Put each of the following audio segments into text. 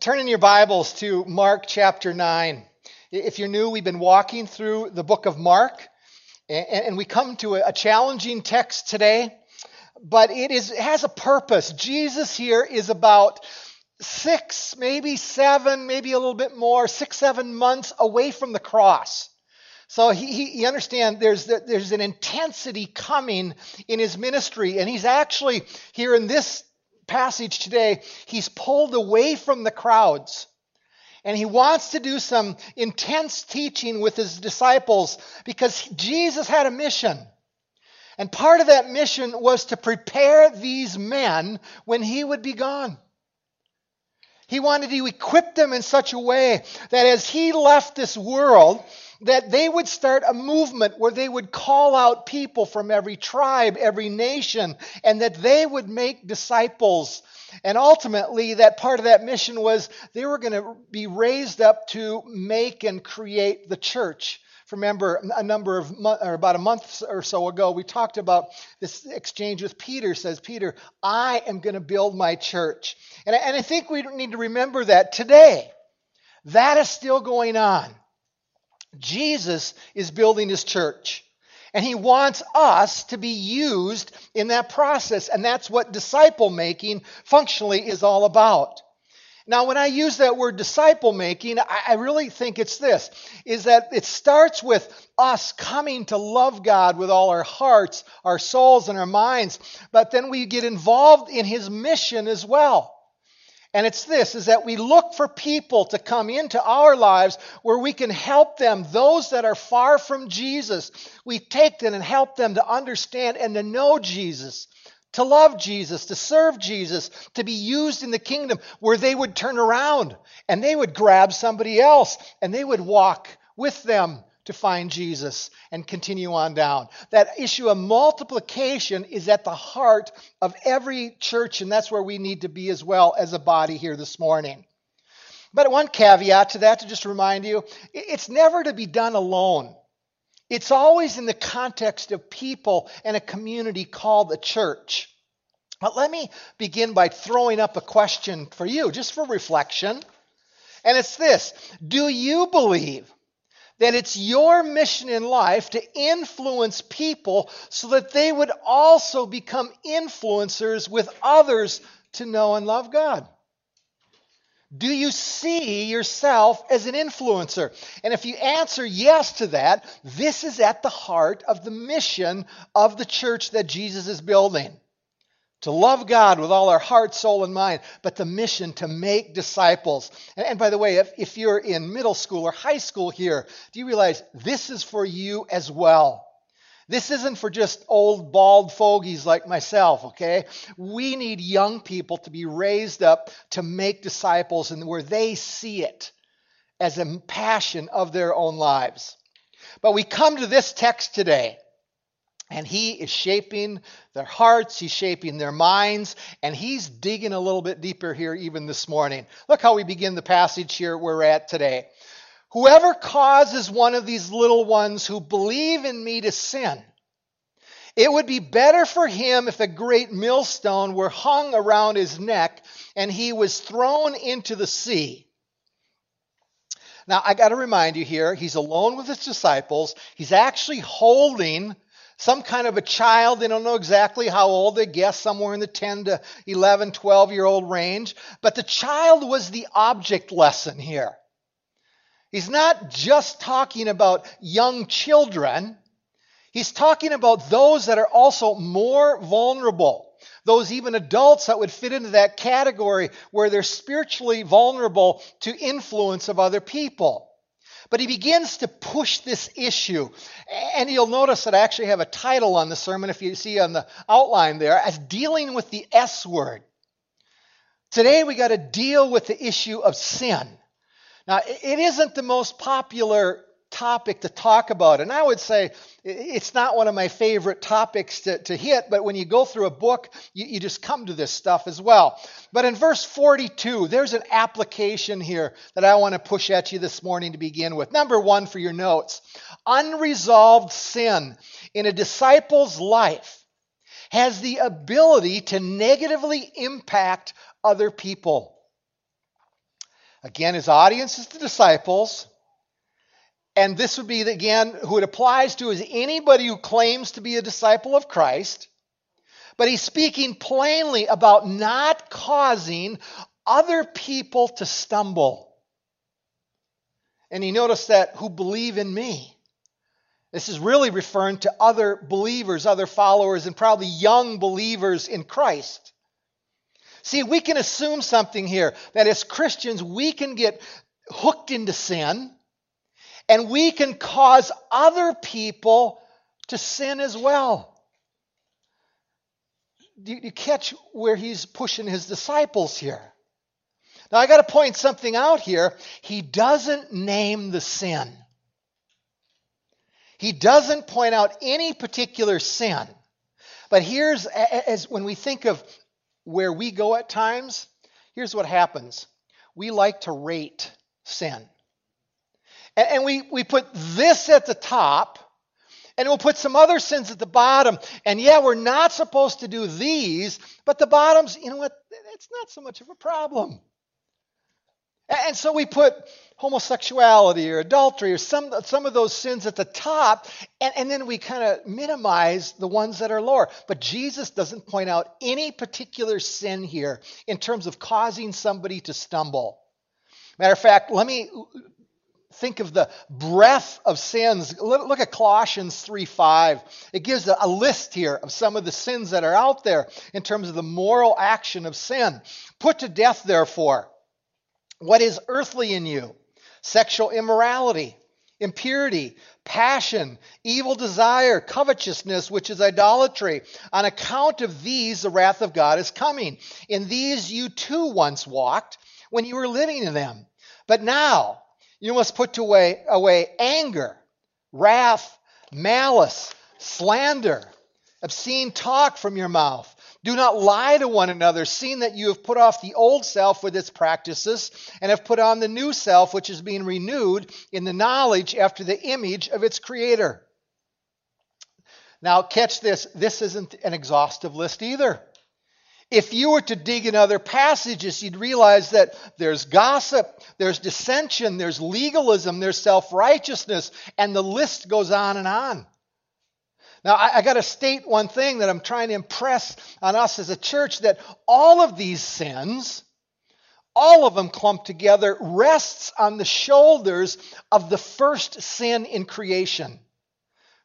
Turn in your Bibles to Mark chapter 9. If you're new, we've been walking through the book of Mark, and we come to a challenging text today, but it, is, it has a purpose. Jesus here is about six, maybe seven, maybe a little bit more, six, seven months away from the cross. So he, he, you understand there's, there's an intensity coming in his ministry, and he's actually here in this passage today, he's pulled away from the crowds. And he wants to do some intense teaching with his disciples because Jesus had a mission. And part of that mission was to prepare these men when he would be gone. He wanted to equip them in such a way that as he left this world, that they would start a movement where they would call out people from every tribe, every nation, and that they would make disciples. And ultimately, that part of that mission was they were going to be raised up to make and create the church. Remember, a number of or about a month or so ago, we talked about this exchange with Peter. Says Peter, "I am going to build my church," and and I think we need to remember that today. That is still going on. Jesus is building his church. And he wants us to be used in that process. And that's what disciple making functionally is all about. Now, when I use that word disciple making, I really think it's this is that it starts with us coming to love God with all our hearts, our souls, and our minds, but then we get involved in his mission as well. And it's this is that we look for people to come into our lives where we can help them, those that are far from Jesus. We take them and help them to understand and to know Jesus, to love Jesus, to serve Jesus, to be used in the kingdom where they would turn around and they would grab somebody else and they would walk with them to find Jesus and continue on down. That issue of multiplication is at the heart of every church, and that's where we need to be as well as a body here this morning. But one caveat to that, to just remind you, it's never to be done alone. It's always in the context of people and a community called the church. But let me begin by throwing up a question for you, just for reflection. And it's this Do you believe that it's your mission in life to influence people so that they would also become influencers with others to know and love God. Do you see yourself as an influencer? And if you answer yes to that, this is at the heart of the mission of the church that Jesus is building to love God with all our heart, soul, and mind, but the mission to make disciples. And, and, by the way, if, if you're in middle school or high school here, do you realize this is for you as well? This isn't for just old bald fogies like myself, okay? We need young people to be raised up to make disciples and where they see it as a passion of their own lives. But we come to this text today and he is shaping their hearts, he's shaping their minds, and he's digging a little bit deeper here even this morning. Look how we begin the passage here we're at today. Whoever causes one of these little ones who believe in me to sin, it would be better for him if a great millstone were hung around his neck and he was thrown into the sea. Now, I got to remind you here, he's alone with his disciples. He's actually holding some kind of a child. They don't know exactly how old. They guess somewhere in the 10 to 11, 12 year old range. But the child was the object lesson here. He's not just talking about young children. He's talking about those that are also more vulnerable. Those even adults that would fit into that category where they're spiritually vulnerable to influence of other people. But he begins to push this issue. And you'll notice that I actually have a title on the sermon, if you see on the outline there, as dealing with the S word. Today we got to deal with the issue of sin. Now, it isn't the most popular topic to talk about. And I would say it's not one of my favorite topics to, to hit, but when you go through a book, you, you just come to this stuff as well. But in verse 42, there's an application here that I want to push at you this morning to begin with. Number one for your notes unresolved sin in a disciple's life has the ability to negatively impact other people. Again, his audience is the disciples. And this would be, again, who it applies to is anybody who claims to be a disciple of Christ. But he's speaking plainly about not causing other people to stumble. And he noticed that who believe in me. This is really referring to other believers, other followers, and probably young believers in Christ. See, we can assume something here that as Christians, we can get hooked into sin and we can cause other people to sin as well. Do you catch where he's pushing his disciples here? Now, I got to point something out here. He doesn't name the sin, he doesn't point out any particular sin. But here's, as when we think of where we go at times, here's what happens we like to rate sin. And, and we, we put this at the top, and we'll put some other sins at the bottom. And yeah, we're not supposed to do these, but the bottoms, you know what? It's not so much of a problem. And so we put homosexuality or adultery or some, some of those sins at the top, and, and then we kind of minimize the ones that are lower. But Jesus doesn't point out any particular sin here in terms of causing somebody to stumble. Matter of fact, let me think of the breadth of sins. Look at Colossians 3 5. It gives a list here of some of the sins that are out there in terms of the moral action of sin. Put to death, therefore, what is earthly in you sexual immorality, impurity, passion, evil desire, covetousness, which is idolatry. On account of these, the wrath of God is coming. In these you too once walked when you were living in them. But now, you must put away, away anger, wrath, malice, slander, obscene talk from your mouth. Do not lie to one another, seeing that you have put off the old self with its practices and have put on the new self, which is being renewed in the knowledge after the image of its creator. Now, catch this this isn't an exhaustive list either. If you were to dig in other passages, you'd realize that there's gossip, there's dissension, there's legalism, there's self righteousness, and the list goes on and on. Now, I, I got to state one thing that I'm trying to impress on us as a church that all of these sins, all of them clumped together, rests on the shoulders of the first sin in creation.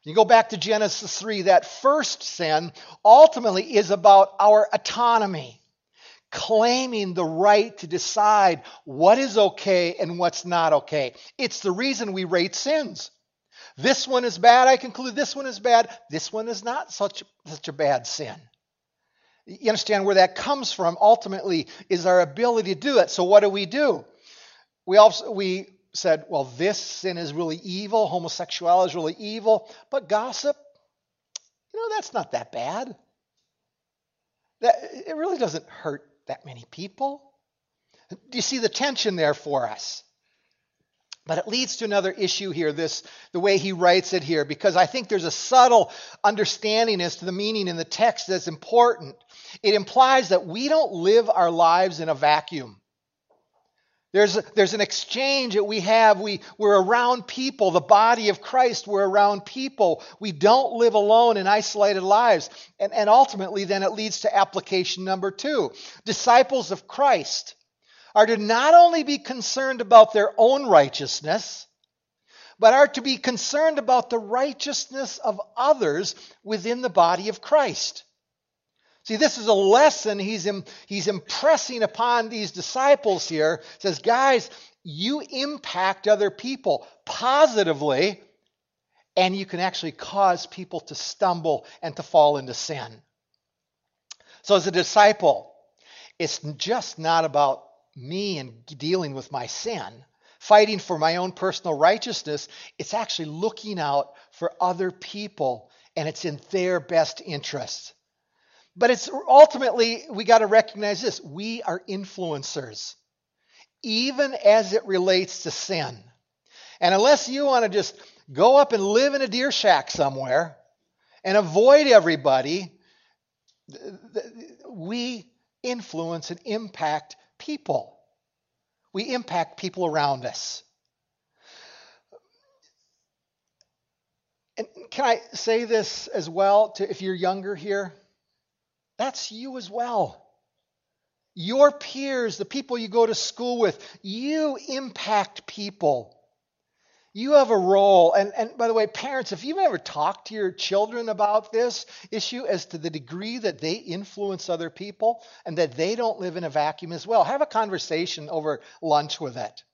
You go back to Genesis 3, that first sin ultimately is about our autonomy, claiming the right to decide what is okay and what's not okay. It's the reason we rate sins. This one is bad, I conclude this one is bad. This one is not such, such a bad sin. You understand where that comes from ultimately is our ability to do it. So what do we do? We also we said, well, this sin is really evil, homosexuality is really evil, but gossip, you know, that's not that bad. That, it really doesn't hurt that many people. Do you see the tension there for us? But it leads to another issue here, this the way he writes it here, because I think there's a subtle understanding as to the meaning in the text that's important. It implies that we don't live our lives in a vacuum. There's, there's an exchange that we have. We, we're around people, the body of Christ, we're around people. We don't live alone in isolated lives. And, and ultimately, then it leads to application number two. Disciples of Christ are to not only be concerned about their own righteousness, but are to be concerned about the righteousness of others within the body of Christ. See, this is a lesson he's, he's impressing upon these disciples here. He says, guys, you impact other people positively, and you can actually cause people to stumble and to fall into sin. So, as a disciple, it's just not about me and dealing with my sin, fighting for my own personal righteousness. It's actually looking out for other people, and it's in their best interests. But it's ultimately, we got to recognize this we are influencers, even as it relates to sin. And unless you want to just go up and live in a deer shack somewhere and avoid everybody, we influence and impact people. We impact people around us. And can I say this as well to if you're younger here? That's you as well. Your peers, the people you go to school with, you impact people. You have a role. And, and by the way, parents, if you've ever talked to your children about this issue as to the degree that they influence other people and that they don't live in a vacuum as well, have a conversation over lunch with it.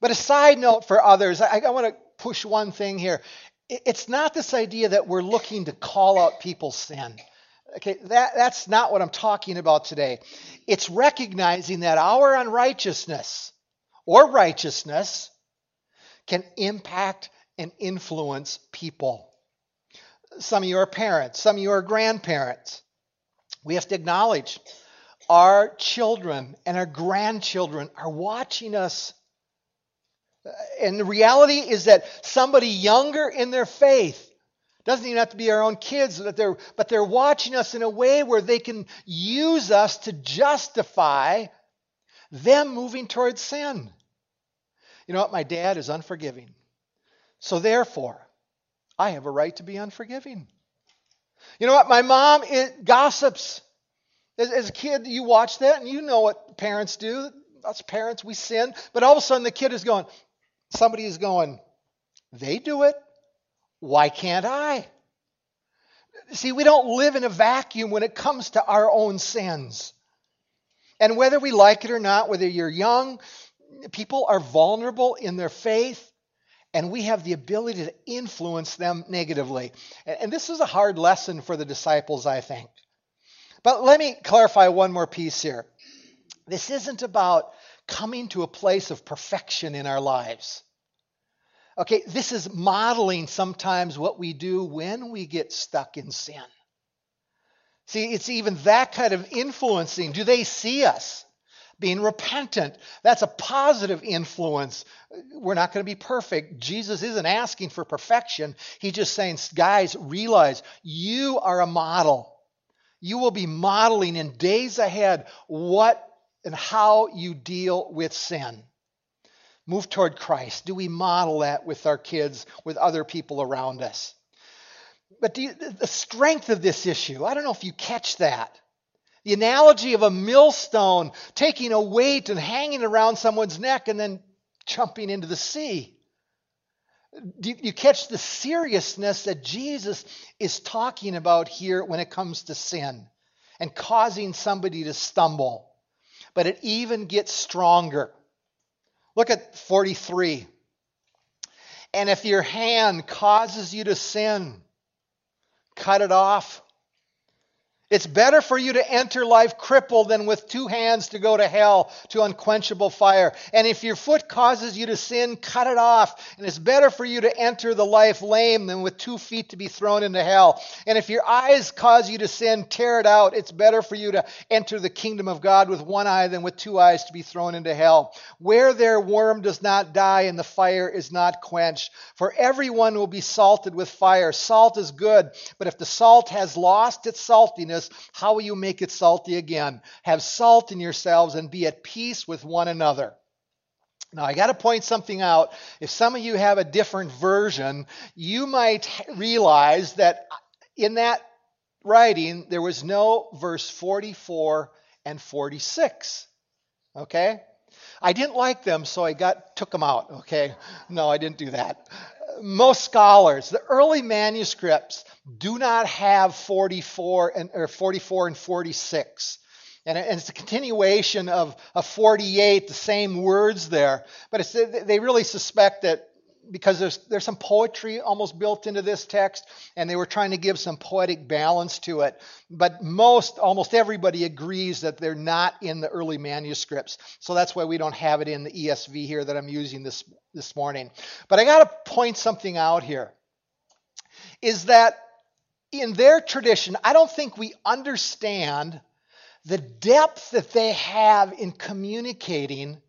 But a side note for others, I, I want to push one thing here. It's not this idea that we're looking to call out people's sin. Okay, that, that's not what I'm talking about today. It's recognizing that our unrighteousness or righteousness can impact and influence people. Some of you are parents, some of you are grandparents. We have to acknowledge our children and our grandchildren are watching us. And the reality is that somebody younger in their faith doesn't even have to be our own kids, but they're, but they're watching us in a way where they can use us to justify them moving towards sin. You know what? My dad is unforgiving. So therefore, I have a right to be unforgiving. You know what? My mom gossips. As, as, a kid, you watch that and you know what parents do. Us parents, we sin. But all of a sudden, the kid is going, somebody is going, they do it. Why can't I? See, we don't live in a vacuum when it comes to our own sins. And whether we like it or not, whether you're young, people are vulnerable in their faith, and we have the ability to influence them negatively. And this is a hard lesson for the disciples, I think. But let me clarify one more piece here. This isn't about coming to a place of perfection in our lives. Okay, this is modeling sometimes what we do when we get stuck in sin. See, it's even that kind of influencing. Do they see us? being repentant. That's a positive influence. We're not going to be perfect. Jesus isn't asking for perfection. He's just saying, guys, realize you are a model. You will be modeling in days ahead what and how you deal with sin. Move toward Christ. Do we model that with our kids, with other people around us? But you, the strength of this issue, I don't know if you catch that. The analogy of a millstone taking a weight and hanging around someone's neck and then jumping into the sea. Do you catch the seriousness that Jesus is talking about here when it comes to sin and causing somebody to stumble? But it even gets stronger. Look at 43. And if your hand causes you to sin, cut it off. It's better for you to enter life crippled than with two hands to go to hell, to unquenchable fire. And if your foot causes you to sin, cut it off. And it's better for you to enter the life lame than with two feet to be thrown into hell. And if your eyes cause you to sin, tear it out. It's better for you to enter the kingdom of God with one eye than with two eyes to be thrown into hell. Where their worm does not die and the fire is not quenched. For everyone will be salted with fire. Salt is good, but if the salt has lost its saltiness, how will you make it salty again? Have salt in yourselves and be at peace with one another. Now, I got to point something out. If some of you have a different version, you might realize that in that writing, there was no verse 44 and 46. Okay? I didn't like them, so I got took them out. Okay? No, I didn't do that most scholars, the early manuscripts do not have 44 and or 44 and 46. And, it's a continuation of, of 48, the same words there. But they really suspect that because there's, there's some poetry almost built into this text, and they were trying to give some poetic balance to it. But most, almost everybody agrees that they're not in the early manuscripts. So that's why we don't have it in the ESV here that I'm using this, this morning. But I got to point something out here is that in their tradition, I don't think we understand the depth that they have in communicating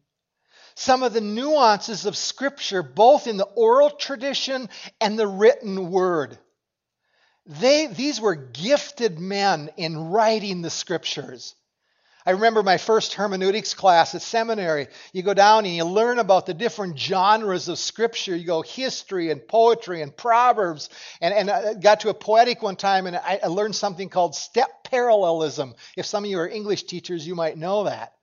some of the nuances of Scripture, both in the oral tradition and the written word. They, these were gifted men in writing the Scriptures. I remember my first hermeneutics class at seminary. You go down and you learn about the different genres of scripture. You go history and poetry and proverbs. And, and I got to a poetic one time and I, I learned something called step parallelism. If some of you are English teachers, you might know that.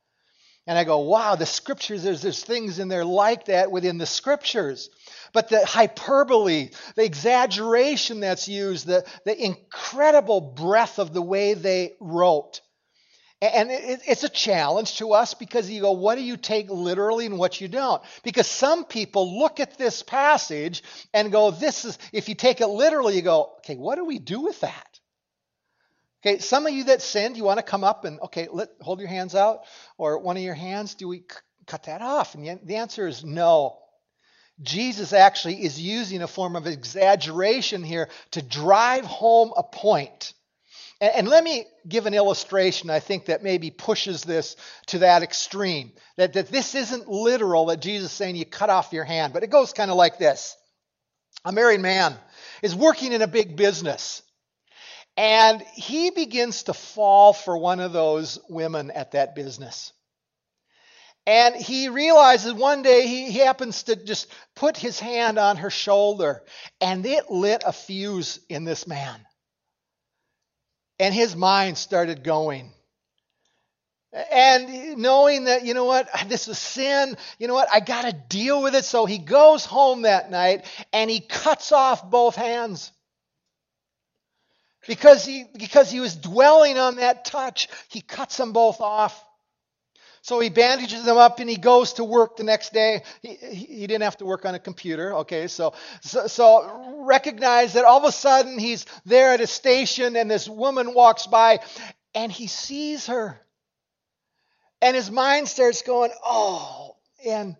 And I go, wow, the scriptures, there's, there's things in there like that within the scriptures. But the hyperbole, the exaggeration that's used, the, the incredible breadth of the way they wrote and it's a challenge to us because you go, what do you take literally and what you don't? Because some people look at this passage and go, this is, if you take it literally, you go, okay, what do we do with that? Okay, some of you that sinned, you want to come up and, okay, let, hold your hands out, or one of your hands, do we c- cut that off? And the answer is no. Jesus actually is using a form of exaggeration here to drive home a point. And, and, let me give an illustration, I think, that maybe pushes this to that extreme. That, that this isn't literal, that Jesus is saying you cut off your hand, but it goes kind of like this A married man is working in a big business, and he begins to fall for one of those women at that business. And he realizes one day he, he happens to just put his hand on her shoulder, and it lit a fuse in this man. And his mind started going. And knowing that, you know what, this is sin, you know what, I got to deal with it. So he goes home that night and he cuts off both hands. Because he, because he was dwelling on that touch, he cuts them both off. So he bandages them up and he goes to work the next day. He, he didn't have to work on a computer, okay? So, so, so recognize that all of a sudden he's there at a station and this woman walks by and he sees her. And his mind starts going, oh, and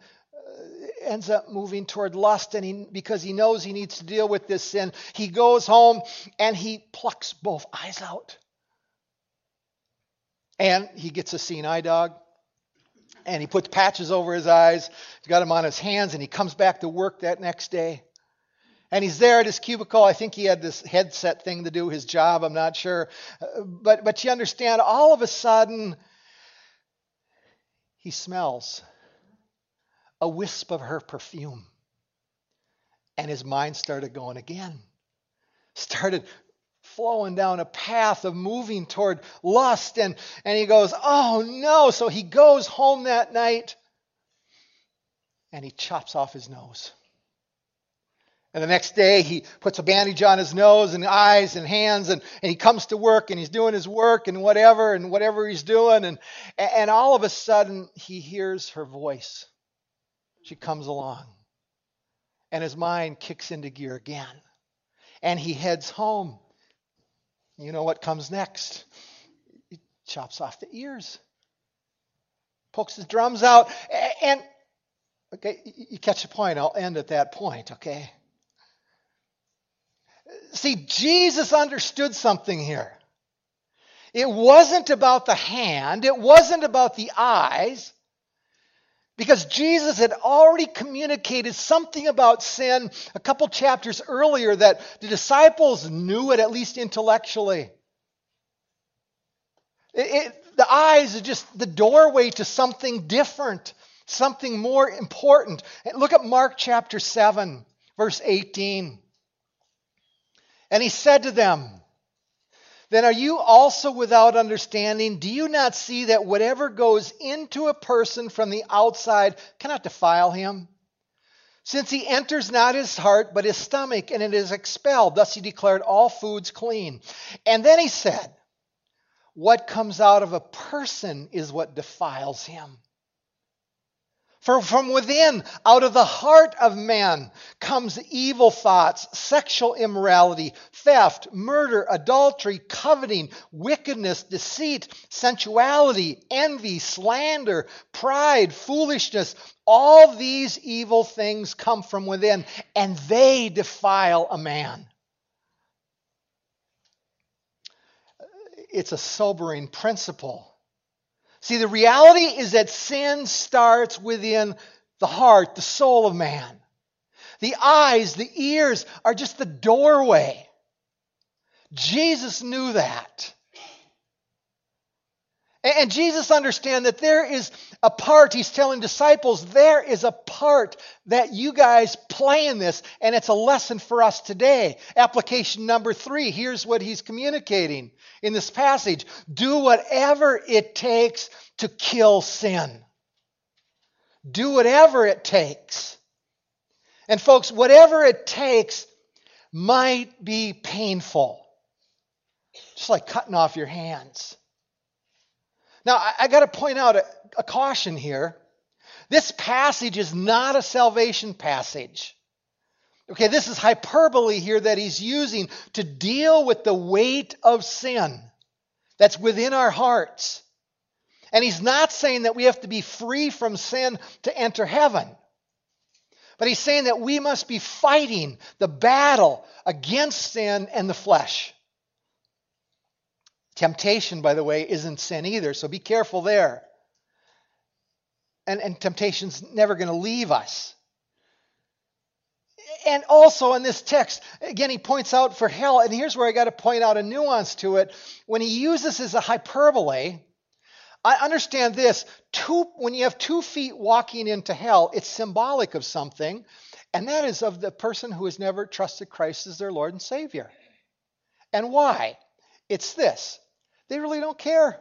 ends up moving toward lust and he, because he knows he needs to deal with this sin he goes home and he plucks both eyes out and he gets a seeing eye dog and he puts patches over his eyes. He's got them on his hands, and he comes back to work that next day. And he's there at his cubicle. I think he had this headset thing to do his job. I'm not sure. But, but you understand, all of a sudden, he smells a wisp of her perfume. And his mind started going again. Started flowing down a path of moving toward lust. And, and he goes, Oh no. So he goes home that night and he chops off his nose. And the next day, he puts a bandage on his nose and eyes and hands, and, and he comes to work and he's doing his work and whatever, and whatever he's doing. And, and all of a sudden, he hears her voice. She comes along. And his mind kicks into gear again. And he heads home. You know what comes next? He chops off the ears, pokes his drums out, and okay, you catch the point. I'll end at that point, okay? See, Jesus understood something here. It wasn't about the hand, it wasn't about the eyes, because Jesus had already communicated something about sin a couple chapters earlier that the disciples knew it, at least intellectually. It, it, the eyes are just the doorway to something different, something more important. Look at Mark chapter 7, verse 18. And he said to them, then are you also without understanding? Do you not see that whatever goes into a person from the outside cannot defile him? Since he enters not his heart, but his stomach, and it is expelled. Thus he declared all foods clean. And then he said, What comes out of a person is what defiles him. For from within, out of the heart of man, comes evil thoughts, sexual immorality, theft, murder, adultery, coveting, wickedness, deceit, sensuality, envy, slander, pride, foolishness. All these evil things come from within, and they defile a man. It's a sobering principle. See, the reality is that sin starts within the heart, the soul of man. The eyes, the ears are just the doorway. Jesus knew that. And Jesus understand that there is a part, he's telling disciples, there is a part that you guys play in this, and it's a lesson for us today. Application number three, here's what he's communicating in this passage. Do whatever it takes to kill sin. Do whatever it takes. And folks, whatever it takes might be painful. Just like cutting off your hands. Now, I, I got to point out a, a caution here. This passage is not a salvation passage. Okay, this is hyperbole here that he's using to deal with the weight of sin that's within our hearts. And he's not saying that we have to be free from sin to enter heaven. But he's saying that we must be fighting the battle against sin and the flesh. Temptation, by the way, isn't sin either, so be careful there. And, and temptation's never going to leave us. And also in this text, again, he points out for hell, and here's where I got to point out a nuance to it. When he uses this as a hyperbole, I understand this. Two, when you have two feet walking into hell, it's symbolic of something, and that is of the person who has never trusted Christ as their Lord and Savior. And why? It's this they really don't care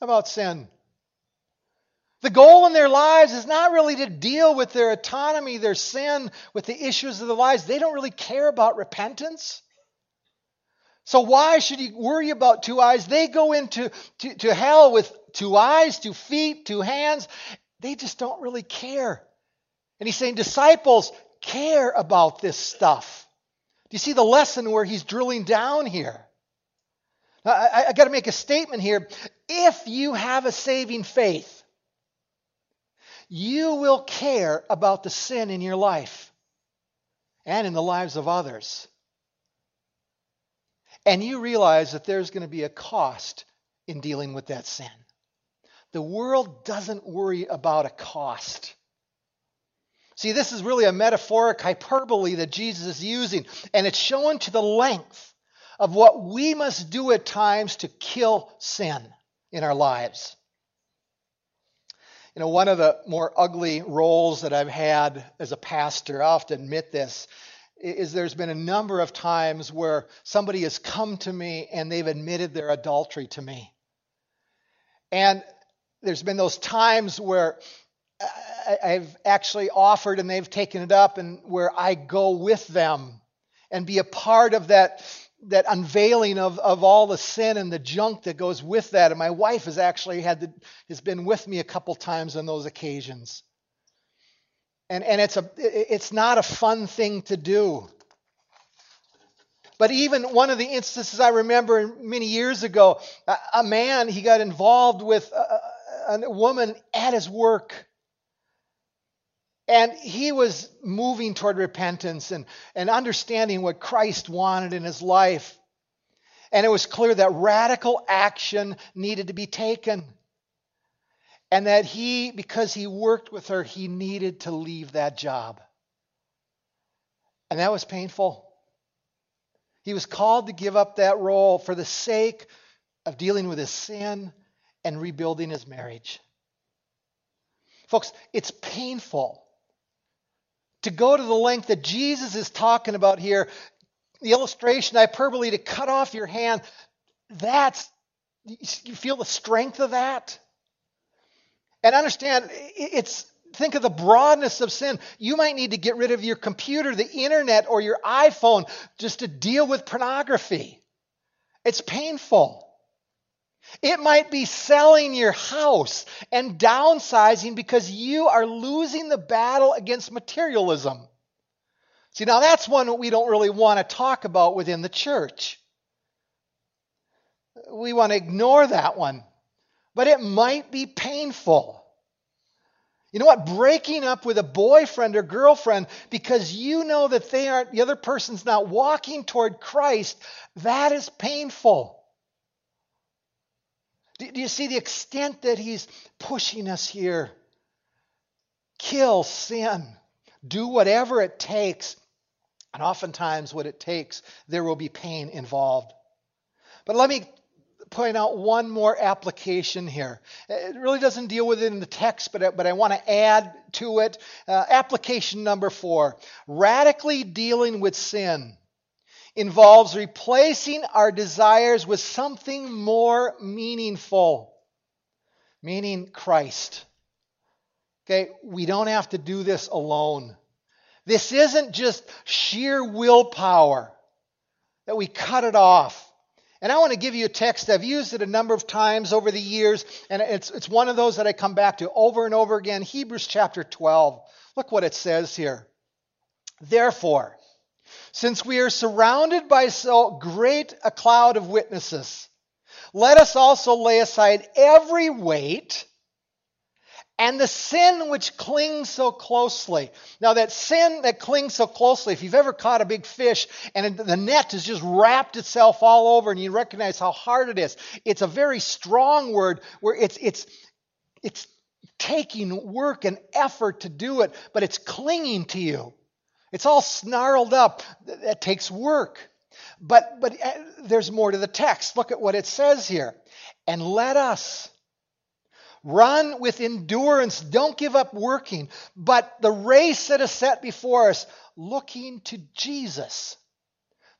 about sin. The goal in their lives is not really to deal with their autonomy, their sin, with the issues of their lives. They don't really care about repentance. So why should you worry about two eyes? They go into to, to hell with two eyes, two feet, two hands. They just don't really care. And he's saying, disciples, care about this stuff. Do you see the lesson where he's drilling down here? I, I got to make a statement here. If you have a saving faith, you will care about the sin in your life and in the lives of others. And you realize that there's going to be a cost in dealing with that sin. The world doesn't worry about a cost. See, this is really a metaphoric hyperbole that Jesus is using, and it's shown to the length of what we must do at times to kill sin in our lives. You know, one of the more ugly roles that I've had as a pastor, I often admit this, is there's been a number of times where somebody has come to me and they've admitted their adultery to me. And there's been those times where uh, I've actually offered and they've taken it up, and where I go with them and be a part of that that unveiling of, of all the sin and the junk that goes with that. And my wife has actually had the, has been with me a couple times on those occasions. And, and it's, a, it's not a fun thing to do. But even one of the instances I remember many years ago, a, man, he got involved with a, a woman at his work. And he was moving toward repentance and, and understanding what Christ wanted in his life. And it was clear that radical action needed to be taken. And that he, because he worked with her, he needed to leave that job. And that was painful. He was called to give up that role for the sake of dealing with his sin and rebuilding his marriage. Folks, it's painful to go to the length that Jesus is talking about here, the illustration, hyperbole, to cut off your hand, that's, you feel the strength of that? And understand, it's, think of the broadness of sin. You might need to get rid of your computer, the internet, or your iPhone just to deal with pornography. It's painful. It might be selling your house and downsizing because you are losing the battle against materialism. See, now that's one we don't really want to talk about within the church. We want to ignore that one. But it might be painful. You know what? Breaking up with a boyfriend or girlfriend because you know that they aren't, the other person's not walking toward Christ, that is painful. Do, you see the extent that he's pushing us here? Kill sin. Do whatever it takes. And oftentimes, what it takes, there will be pain involved. But let me point out one more application here. It really doesn't deal with it in the text, but, but I want to add to it. Uh, application number four radically dealing with sin involves replacing our desires with something more meaningful, meaning Christ. Okay, we don't have to do this alone. This isn't just sheer willpower that we cut it off. And I want to give you a text. I've used it a number of times over the years, and it's, it's one of those that I come back to over and over again. Hebrews chapter 12. Look what it says here. Therefore, since we are surrounded by so great a cloud of witnesses, let us also lay aside every weight and the sin which clings so closely. Now, that sin that clings so closely, if you've ever caught a big fish and the net has just wrapped itself all over and you recognize how hard it is, it's a very strong word where it's, it's, it's taking work and effort to do it, but it's clinging to you. It's all snarled up. That takes work. But, but uh, there's more to the text. Look at what it says here. And let us Run with endurance. Don't give up working. But the race that is set before us, looking to Jesus,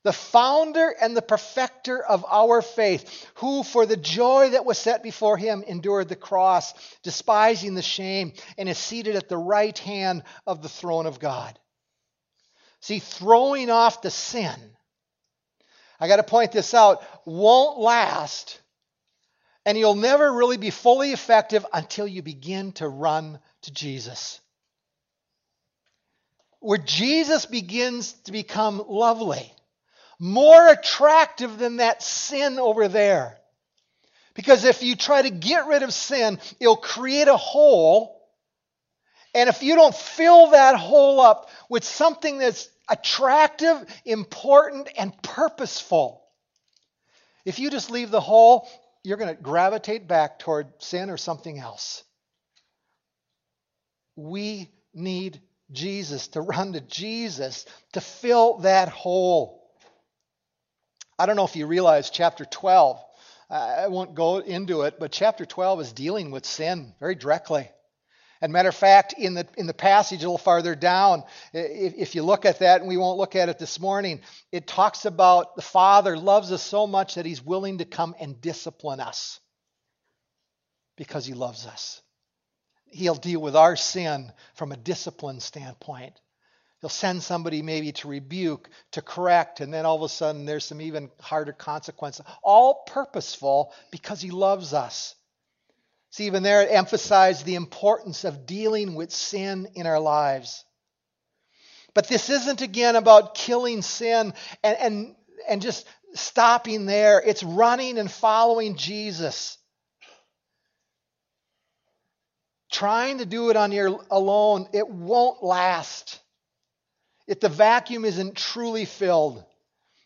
the founder and the perfecter of our faith, who for the joy that was set before him endured the cross, despising the shame, and is seated at the right hand of the throne of God. See, throwing off the sin, I got to point this out, won't last and you'll never really be fully effective until you begin to run to Jesus. Where Jesus begins to become lovely, more attractive than that sin over there. Because if you try to get rid of sin, it'll create a hole. And if you don't fill that hole up with something that's attractive, important, and purposeful, if you just leave the hole, you're going to gravitate back toward sin or something else. We need Jesus, to run to Jesus, to fill that hole. I don't know if you realize chapter 12, I won't go into it, but chapter 12 is dealing with sin very directly. And matter of fact, in the in the passage a little farther down, if, if, you look at that, and we won't look at it this morning, it talks about the Father loves us so much that He's willing to come and discipline us because He loves us. He'll deal with our sin from a discipline standpoint. He'll send somebody maybe to rebuke, to correct, and then all of a sudden there's some even harder consequences. All purposeful because He loves us. See, even there, it emphasized the importance of dealing with sin in our lives. But this isn't, again, about killing sin and, and, and just stopping there. It's running and following Jesus. Trying to do it on your alone, it won't last. If the vacuum isn't truly filled.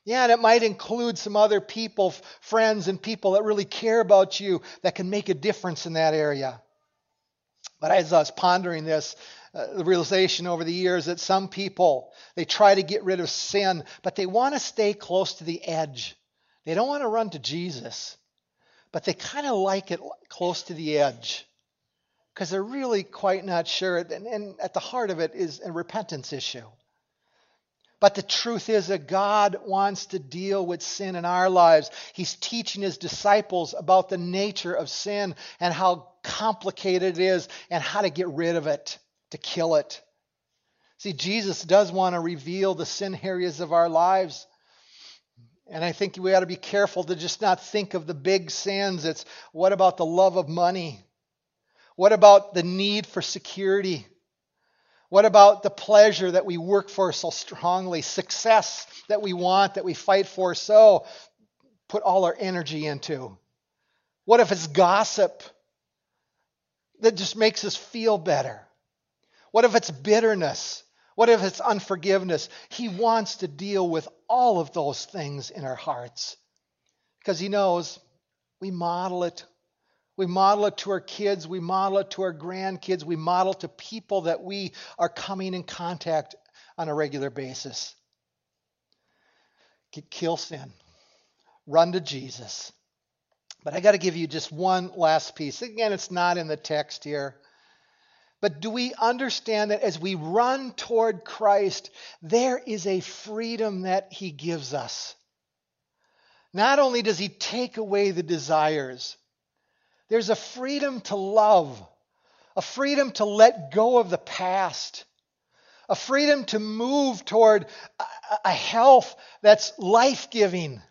Yeah, and it might include some other people, friends, and people that really care about you that can make a difference in that area. But as I was pondering this, uh, the realization over the years that some people, they try to get rid of sin, but they want to stay close to the edge. They don't want to run to Jesus, but they kind of like it close to the edge because they're really quite not sure. And, and at the heart of it is a repentance issue. But the truth is that God wants to deal with sin in our lives. He's teaching his disciples about the nature of sin and how complicated it is and how to get rid of it, to kill it. See, Jesus does want to reveal the sin areas of our lives. And I think we ought to be careful to just not think of the big sins. It's what about the love of money? What about the need for security? What about the pleasure that we work for so strongly, success that we want, that we fight for so, put all our energy into? What if it's gossip that just makes us feel better? What if it's bitterness? What if it's unforgiveness? He wants to deal with all of those things in our hearts because He knows we model it we model it to our kids. We model it to our grandkids. We model to people that we are coming in contact on a regular basis. Kill sin. Run to Jesus. But I got to give you just one last piece. Again, it's not in the text here. But do we understand that as we run toward Christ, there is a freedom that He gives us? Not only does He take away the desires, there's a freedom to love, a freedom to let go of the past, a freedom to move toward a health that's life giving.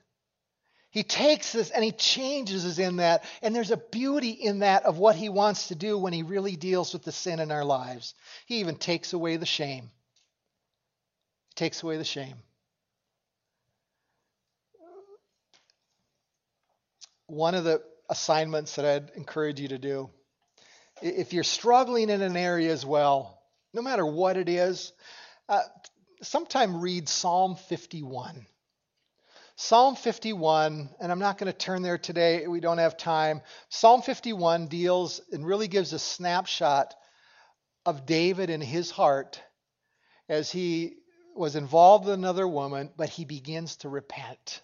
He takes this and he changes us in that. And there's a beauty in that of what he wants to do when he really deals with the sin in our lives. He even takes away the shame. He takes away the shame. One of the assignments that I'd encourage you to do, if you're struggling in an area as well, no matter what it is, uh, sometime read Psalm 51. Psalm 51, and I'm not going to turn there today, we don't have time. Psalm 51 deals and really gives a snapshot of David and his heart as he was involved with another woman, but he begins to repent.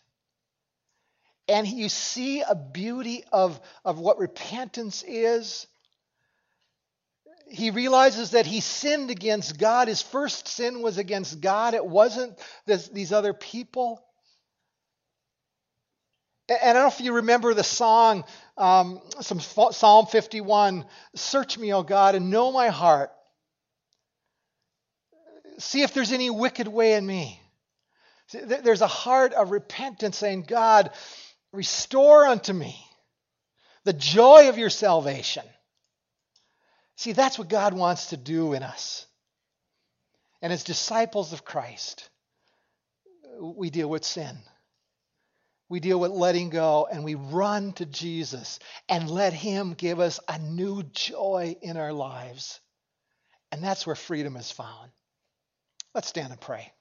And you see a beauty of, of what repentance is he realizes that he sinned against God. His first sin was against God, it wasn't this, these other people. And I don't know if you remember the song, um, some Psalm 51 Search me, O God, and know my heart. See if there's any wicked way in me. There's a heart of repentance saying, God, restore unto me the joy of your salvation. See, that's what God wants to do in us. And as disciples of Christ, we deal with sin. We deal with letting go and we run to Jesus and let Him give us a new joy in our lives. And that's where freedom is found. Let's stand and pray.